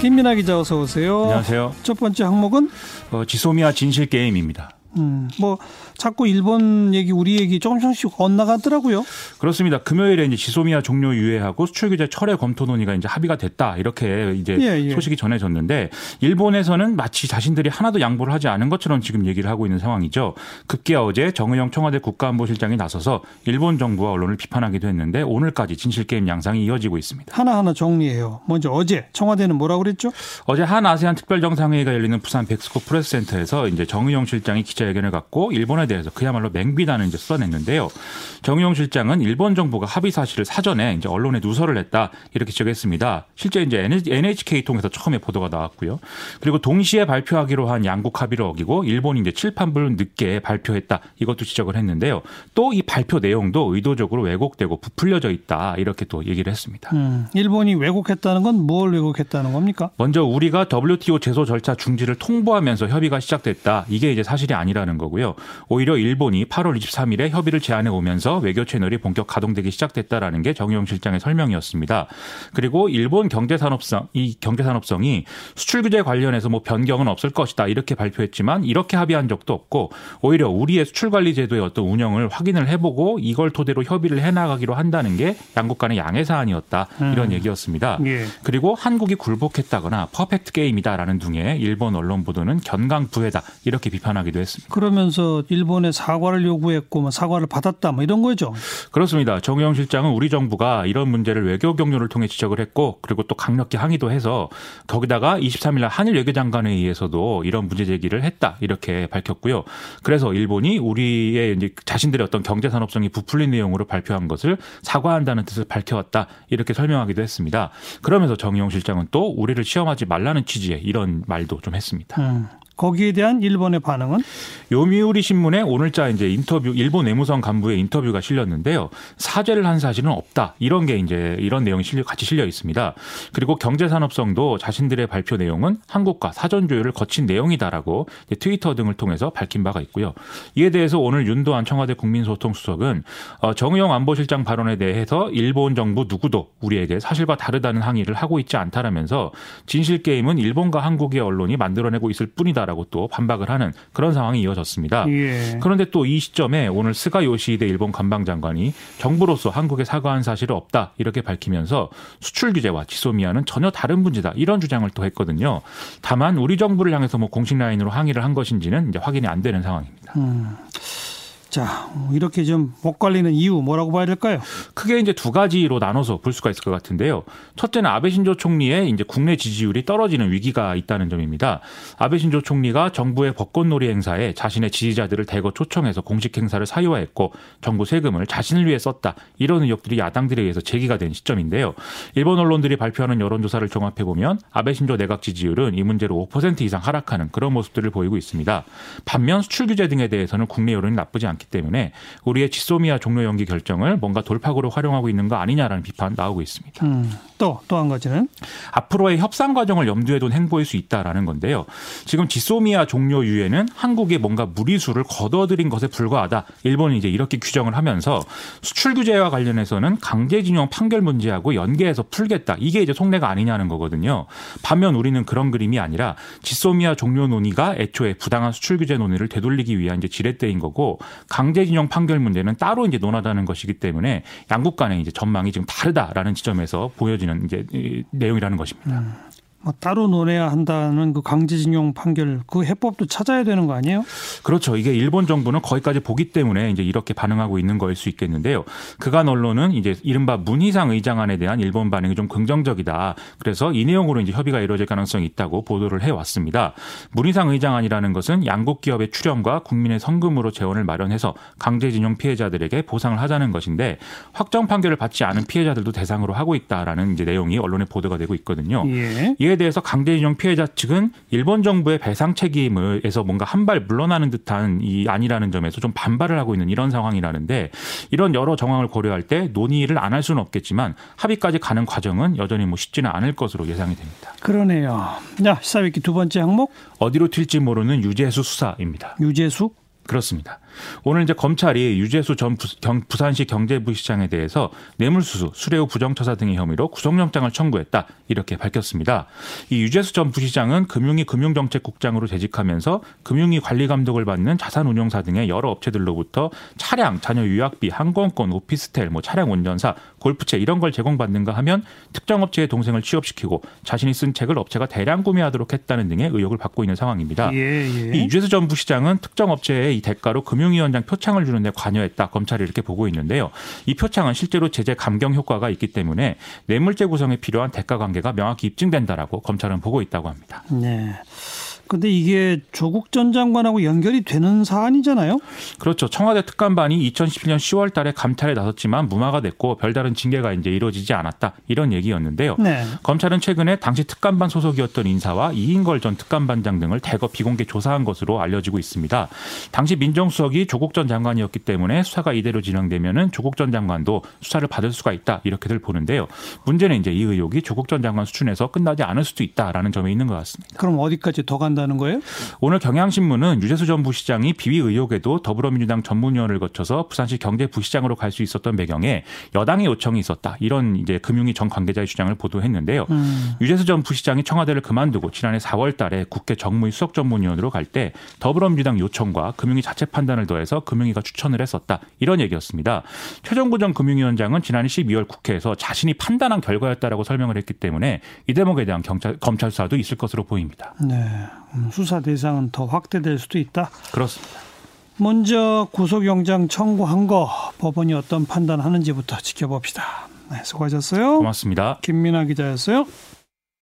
김민아 기자 어서 오세요. 안녕하세요. 첫 번째 항목은 어, 지소미아 진실 게임입니다. 음, 뭐 자꾸 일본 얘기 우리 얘기 조금씩 엇나가더라고요. 그렇습니다. 금요일에 이제 지소미아 종료 유예하고 수출 규제 철회 검토 논의가 이제 합의가 됐다 이렇게 이제 예, 예. 소식이 전해졌는데 일본에서는 마치 자신들이 하나도 양보를 하지 않은 것처럼 지금 얘기를 하고 있는 상황이죠. 급기야 어제 정의영 청와대 국가안보실장이 나서서 일본 정부와 언론을 비판하기도 했는데 오늘까지 진실 게임 양상이 이어지고 있습니다. 하나하나 정리해요. 먼저 어제 청와대는 뭐라고 그랬죠? 어제 한 아세안 특별 정상회의가 열리는 부산 벡스코 프레스 센터에서 이제 정의용 실장이 기자 기자회견을 갖고 일본에 대해서 그야말로 맹비난을 이제 쏟아냈는데요. 정의용 실장은 일본 정부가 합의 사실을 사전에 이제 언론에 누설을 했다 이렇게 지적했습니다. 실제 이제 NHK 통해서 처음에 보도가 나왔고요. 그리고 동시에 발표하기로 한 양국 합의를 어기고 일본이 이제 칠팔 분 늦게 발표했다 이것도 지적을 했는데요. 또 이 발표 내용도 의도적으로 왜곡되고 부풀려져 있다 이렇게 또 얘기를 했습니다. 음, 일본이 왜곡했다는 건 뭘 왜곡했다는 겁니까? 먼저 우리가 WTO 제소 절차 중지를 통보하면서 협의가 시작됐다 이게 이제 사실이 아니라 아니라는 거고요. 오히려 일본이 8월 23일에 협의를 제안해 오면서 외교 채널이 본격 가동되기 시작됐다라는 게 정용 실장의 설명이었습니다. 그리고 일본 경제산업성 이 경제산업성이 수출 규제 관련해서 뭐 변경은 없을 것이다 이렇게 발표했지만 이렇게 합의한 적도 없고 오히려 우리의 수출 관리 제도의 어떤 운영을 확인을 해보고 이걸 토대로 협의를 해나가기로 한다는 게 양국 간의 양해 사안이었다 이런 음. 얘기였습니다. 예. 그리고 한국이 굴복했다거나 퍼펙트 게임이다라는 등의 일본 언론 보도는 견강 부회다 이렇게 비판하기도 했습니다. 그러면서 일본에 사과를 요구했고 뭐 사과를 받았다 뭐 이런 거죠. 그렇습니다. 정의용 실장은 우리 정부가 이런 문제를 외교 경로를 통해 지적을 했고 그리고 또 강력히 항의도 해서 거기다가 23일 날 한일 외교장관에 의해서도 이런 문제 제기를 했다 이렇게 밝혔고요. 그래서 일본이 우리의 이제 자신들의 어떤 경제 산업성이 부풀린 내용으로 발표한 것을 사과한다는 뜻을 밝혀왔다 이렇게 설명하기도 했습니다. 그러면서 정의용 실장은 또 우리를 시험하지 말라는 취지의 이런 말도 좀 했습니다. 음. 거기에 대한 일본의 반응은? 요미우리 신문에 오늘자 이제 인터뷰 일본 외무성 간부의 인터뷰가 실렸는데요. 사죄를 한 사실은 없다. 이런 게 이제 이런 내용이 실려 같이 실려 있습니다. 그리고 경제산업성도 자신들의 발표 내용은 한국과 사전 조율을 거친 내용이다라고 트위터 등을 통해서 밝힌 바가 있고요. 이에 대해서 오늘 윤도한 청와대 국민소통 수석은 어, 정의용 안보실장 발언에 대해서 일본 정부 누구도 우리에게 사실과 다르다는 항의를 하고 있지 않다라면서 진실 게임은 일본과 한국의 언론이 만들어내고 있을 뿐이다. 라고 또 반박을 하는 그런 상황이 이어졌습니다. 예. 그런데 또 이 시점에 오늘 스가 요시히데 일본 관방장관이 정부로서 한국에 사과한 사실은 없다 이렇게 밝히면서 수출 규제와 지소미아는 전혀 다른 문제다 이런 주장을 또 했거든요. 다만 우리 정부를 향해서 뭐 공식 라인으로 항의를 한 것인지는 이제 확인이 안 되는 상황입니다. 음. 자, 이렇게 좀못 관리는 이유 뭐라고 봐야 될까요? 크게 이제 두 가지로 나눠서 볼 수가 있을 것 같은데요. 첫째는 아베 신조 총리의 이제 국내 지지율이 떨어지는 위기가 있다는 점입니다. 아베 신조 총리가 정부의 벚꽃놀이 행사에 자신의 지지자들을 대거 초청해서 공식 행사를 사유화했고 정부 세금을 자신을 위해 썼다. 이런 의혹들이 야당들에 의해서 제기가 된 시점인데요. 일본 언론들이 발표하는 여론조사를 종합해 보면 아베 신조 내각 지지율은 이 문제로 5% 이상 하락하는 그런 모습들을 보이고 있습니다. 반면 수출 규제 등에 대해서는 국내 여론이 나쁘지 않기 때문에 우리의 지소미아 종료 연기 결정을 뭔가 돌파구로 활용하고 있는 거 아니냐라는 비판 나오고 있습니다. 음, 또, 또 한 가지는? 앞으로의 협상 과정을 염두에 둔 행보일 수 있다라는 건데요. 지금 지소미아 종료 유예는 한국의 뭔가 무리수를 거둬들인 것에 불과하다. 일본이 이제 이렇게 규정을 하면서 수출 규제와 관련해서는 강제징용 판결 문제하고 연계해서 풀겠다. 이게 이제 속내가 아니냐는 거거든요. 반면 우리는 그런 그림이 아니라 지소미아 종료 논의가 애초에 부당한 수출 규제 논의를 되돌리기 위한 이제 지렛대인 거고 강제징용 판결 문제는 따로 이제 논하다는 것이기 때문에 양국 간의 이제 전망이 지금 다르다라는 지점에서 보여지는 이제 내용이라는 것입니다. 음. 뭐 따로 논해야 한다는 그 강제징용 판결 그 해법도 찾아야 되는 거 아니에요? 그렇죠. 이게 일본 정부는 거기까지 보기 때문에 이제 이렇게 반응하고 있는 거일 수 있겠는데요. 그간 언론은 이제 이른바 문희상 의장안에 대한 일본 반응이 좀 긍정적이다. 그래서 이 내용으로 이제 협의가 이루어질 가능성이 있다고 보도를 해 왔습니다. 문희상 의장안이라는 것은 양국 기업의 출연과 국민의 성금으로 재원을 마련해서 강제징용 피해자들에게 보상을 하자는 것인데 확정 판결을 받지 않은 피해자들도 대상으로 하고 있다라는 이제 내용이 언론에 보도가 되고 있거든요. 예. 이에 대해서 강제징용 피해자 측은 일본 정부의 배상 책임에서 뭔가 한 발 물러나는 듯한 이 아니라는 점에서 좀 반발을 하고 있는 이런 상황이라는데 이런 여러 정황을 고려할 때 논의를 안 할 수는 없겠지만 합의까지 가는 과정은 여전히 뭐 쉽지는 않을 것으로 예상이 됩니다. 그러네요. 자, 시사위키 두 번째 항목 어디로 튈지 모르는 유재수 수사입니다. 유재수? 그렇습니다. 오늘 이제 검찰이 유재수 전 부, 산시 경제부시장에 대해서 뇌물수수, 수뢰후 부정처사 등의 혐의로 구속영장을 청구했다 이렇게 밝혔습니다. 이 유재수 전 부시장은 금융위 금융정책국장으로 재직하면서 금융위 관리 감독을 받는 자산운용사 등의 여러 업체들로부터 차량, 자녀 유학비, 항공권, 오피스텔, 뭐 차량 운전사, 골프채 이런 걸 제공받는가 하면 특정 업체의 동생을 취업시키고 자신이 쓴 책을 업체가 대량 구매하도록 했다는 등의 의혹을 받고 있는 상황입니다. 예, 예. 이 유재수 전 부시장은 특정 업체에 이 대가로 금융위원장 표창을 주는 데 관여했다. 검찰이 이렇게 보고 있는데요. 이 표창은 실제로 제재 감경 효과가 있기 때문에 뇌물죄 구성에 필요한 대가 관계가 명확히 입증된다라고 검찰은 보고 있다고 합니다. 네. 근데 이게 조국 전 장관하고 연결이 되는 사안이잖아요. 그렇죠. 청와대 특감반이 2017년 10월 달에 감찰에 나섰지만 무마가 됐고 별다른 징계가 이제 이루어지지 않았다. 이런 얘기였는데요. 네. 검찰은 최근에 당시 특감반 소속이었던 인사와 이인걸 전 특감반장 등을 대거 비공개 조사한 것으로 알려지고 있습니다. 당시 민정수석이 조국 전 장관이었기 때문에 수사가 이대로 진행되면은 조국 전 장관도 수사를 받을 수가 있다. 이렇게들 보는데요. 문제는 이제 이 의혹이 조국 전 장관 수준에서 끝나지 않을 수도 있다라는 점에 있는 것 같습니다. 그럼 어디까지 더 간다? 한다는 거예요? 오늘 경향신문은 유재수 전 부시장이 비위 의혹에도 더불어민주당 전문위원을 거쳐서 부산시 경제부시장으로 갈 수 있었던 배경에 여당의 요청이 있었다. 이런 이제 금융위 전 관계자의 주장을 보도했는데요. 음. 유재수 전 부시장이 청와대를 그만두고 지난해 4월 달에 국회 정무위 수석 전문위원으로 갈 때 더불어민주당 요청과 금융위 자체 판단을 더해서 금융위가 추천을 했었다. 이런 얘기였습니다. 최종구 전 금융위원장은 지난해 12월 국회에서 자신이 판단한 결과였다라고 설명을 했기 때문에 이 대목에 대한 경찰, 검찰 수사도 있을 것으로 보입니다. 네. 음, 수사 대상은 더 확대될 수도 있다. 그렇습니다. 먼저 구속영장 청구한 거 법원이 어떤 판단하는지부터 지켜봅시다. 네, 수고하셨어요. 고맙습니다. 김민아 기자였어요.